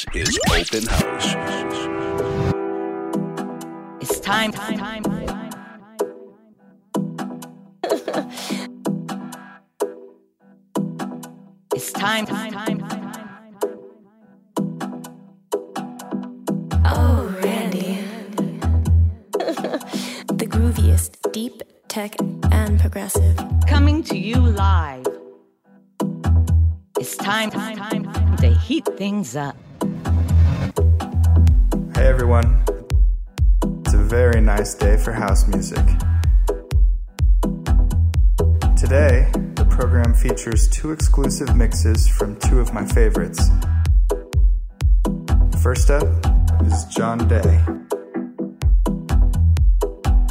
This is Open House. It's time, time, time, time. it's time, time, time, time. Oh, Randy. the grooviest, deep, tech, and progressive. Coming to you live. It's time, time, time, time to heat things up. Everyone. It's a very nice day for house music. Today, the program features two exclusive mixes from two of my favorites. First up is John Day.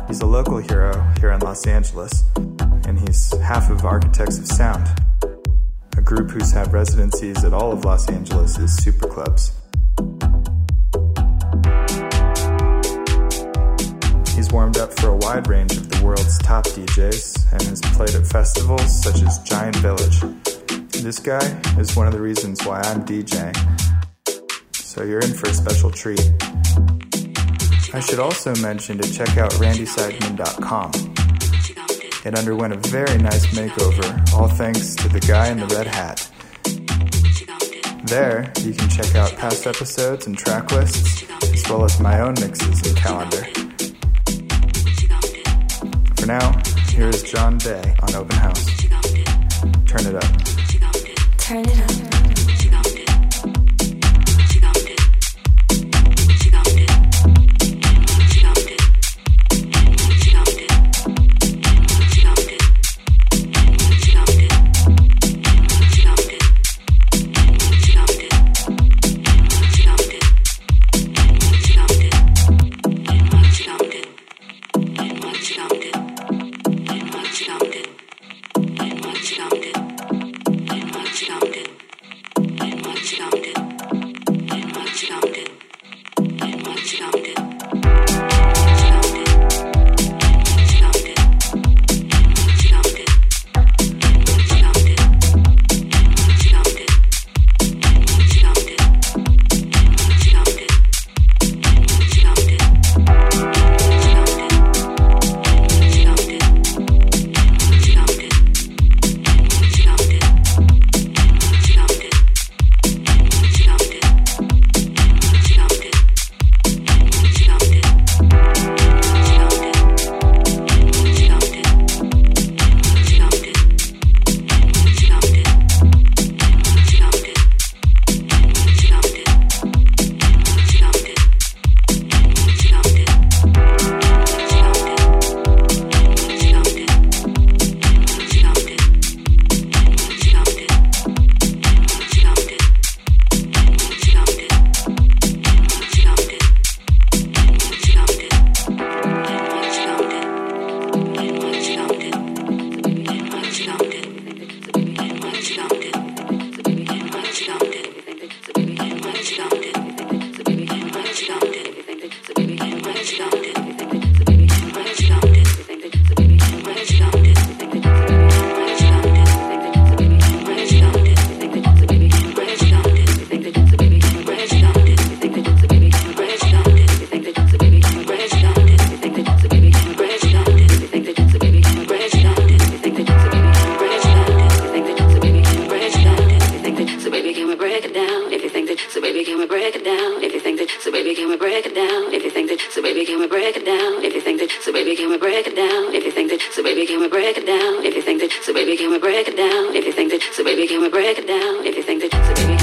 He's a local hero here in Los Angeles, and he's half of Architects of Sound, a group who's had residencies at all of Los Angeles' super clubs. He's warmed up for a wide range of the world's top DJs and has played at festivals such as Giant Village. This guy is one of the reasons why I'm DJing, so you're in for a special treat. I should also mention to check out randyseidman.com. It underwent a very nice makeover, all thanks to the guy in the red hat. There, you can check out past episodes and track lists, as well as my own mixes and calendar. For now, here is John Day on Open House. Turn it up. Turn it up. Everything that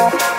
I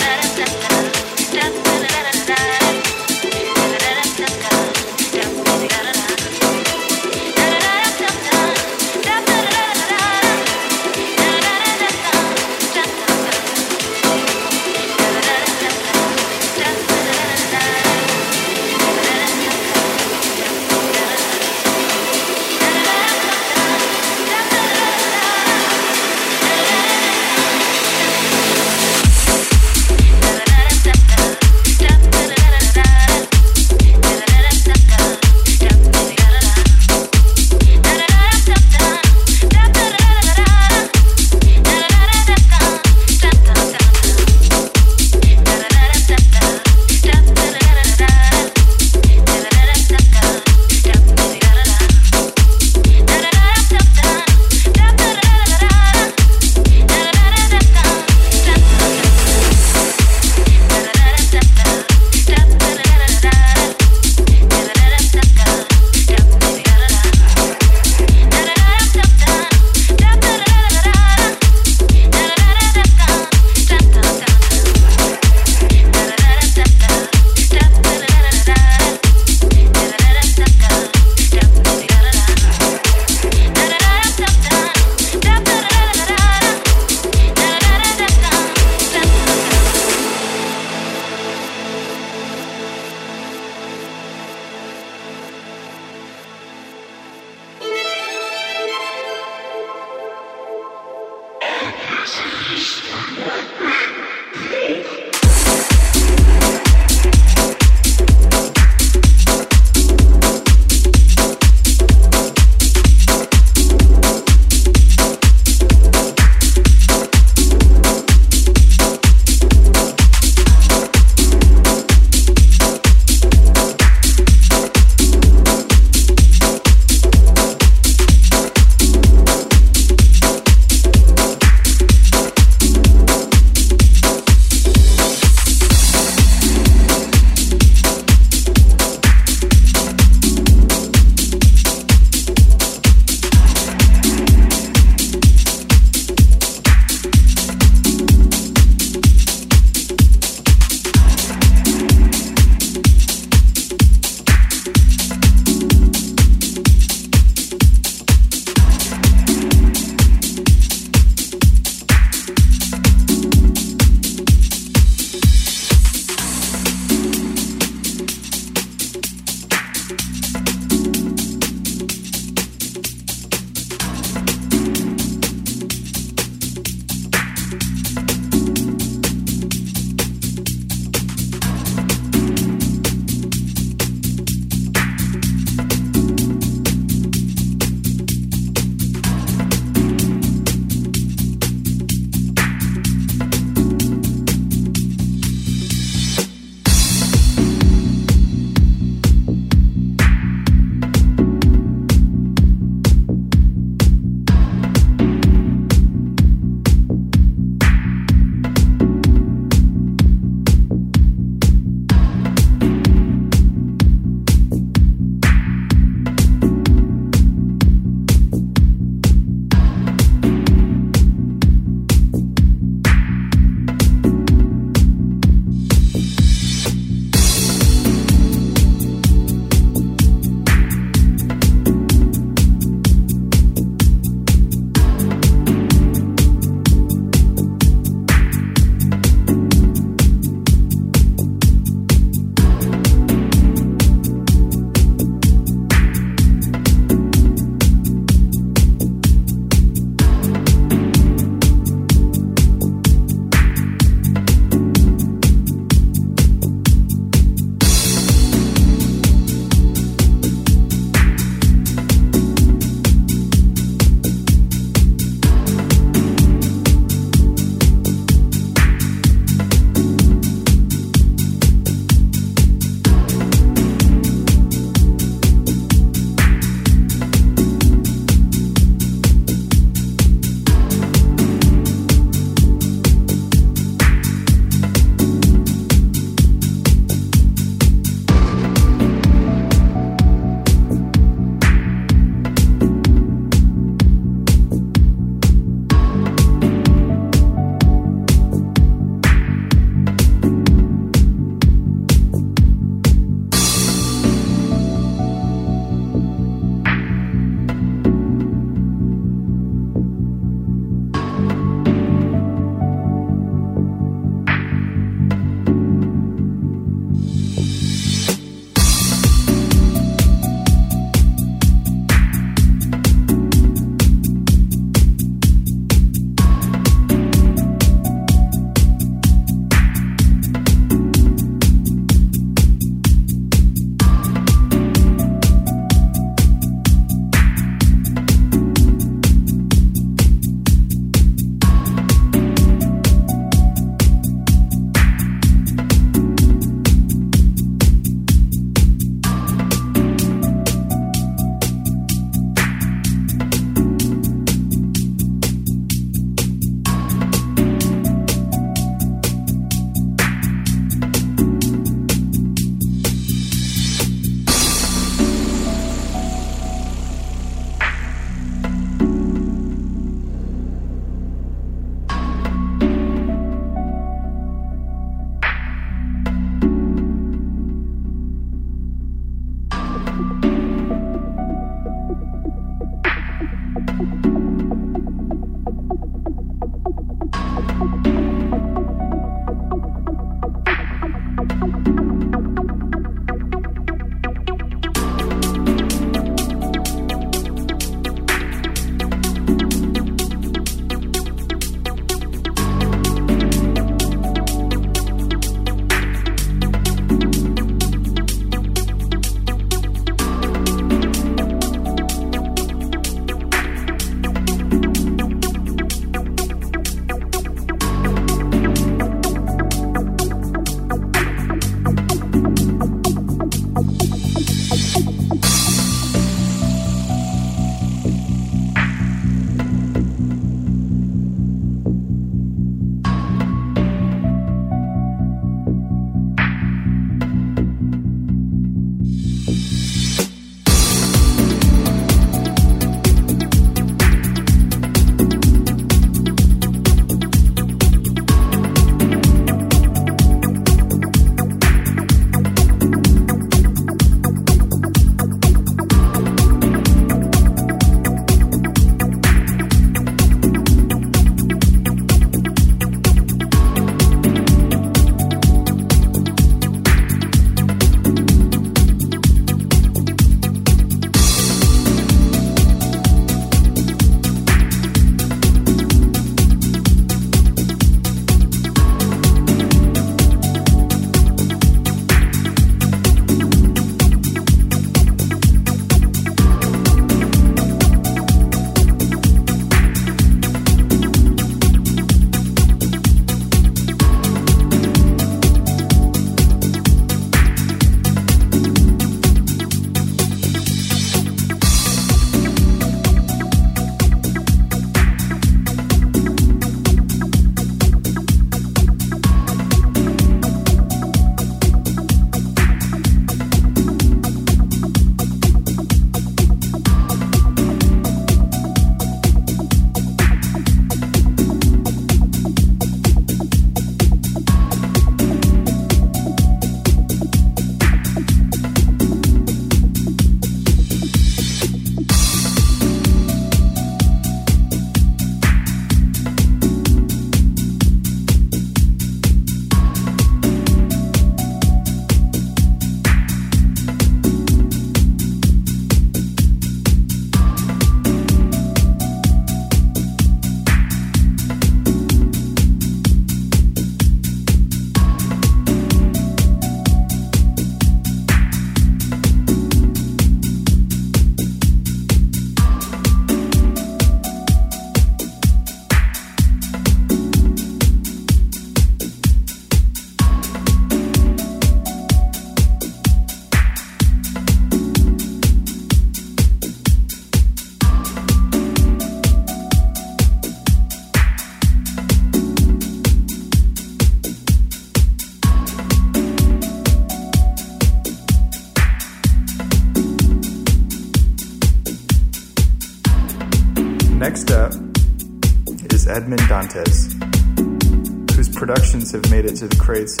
made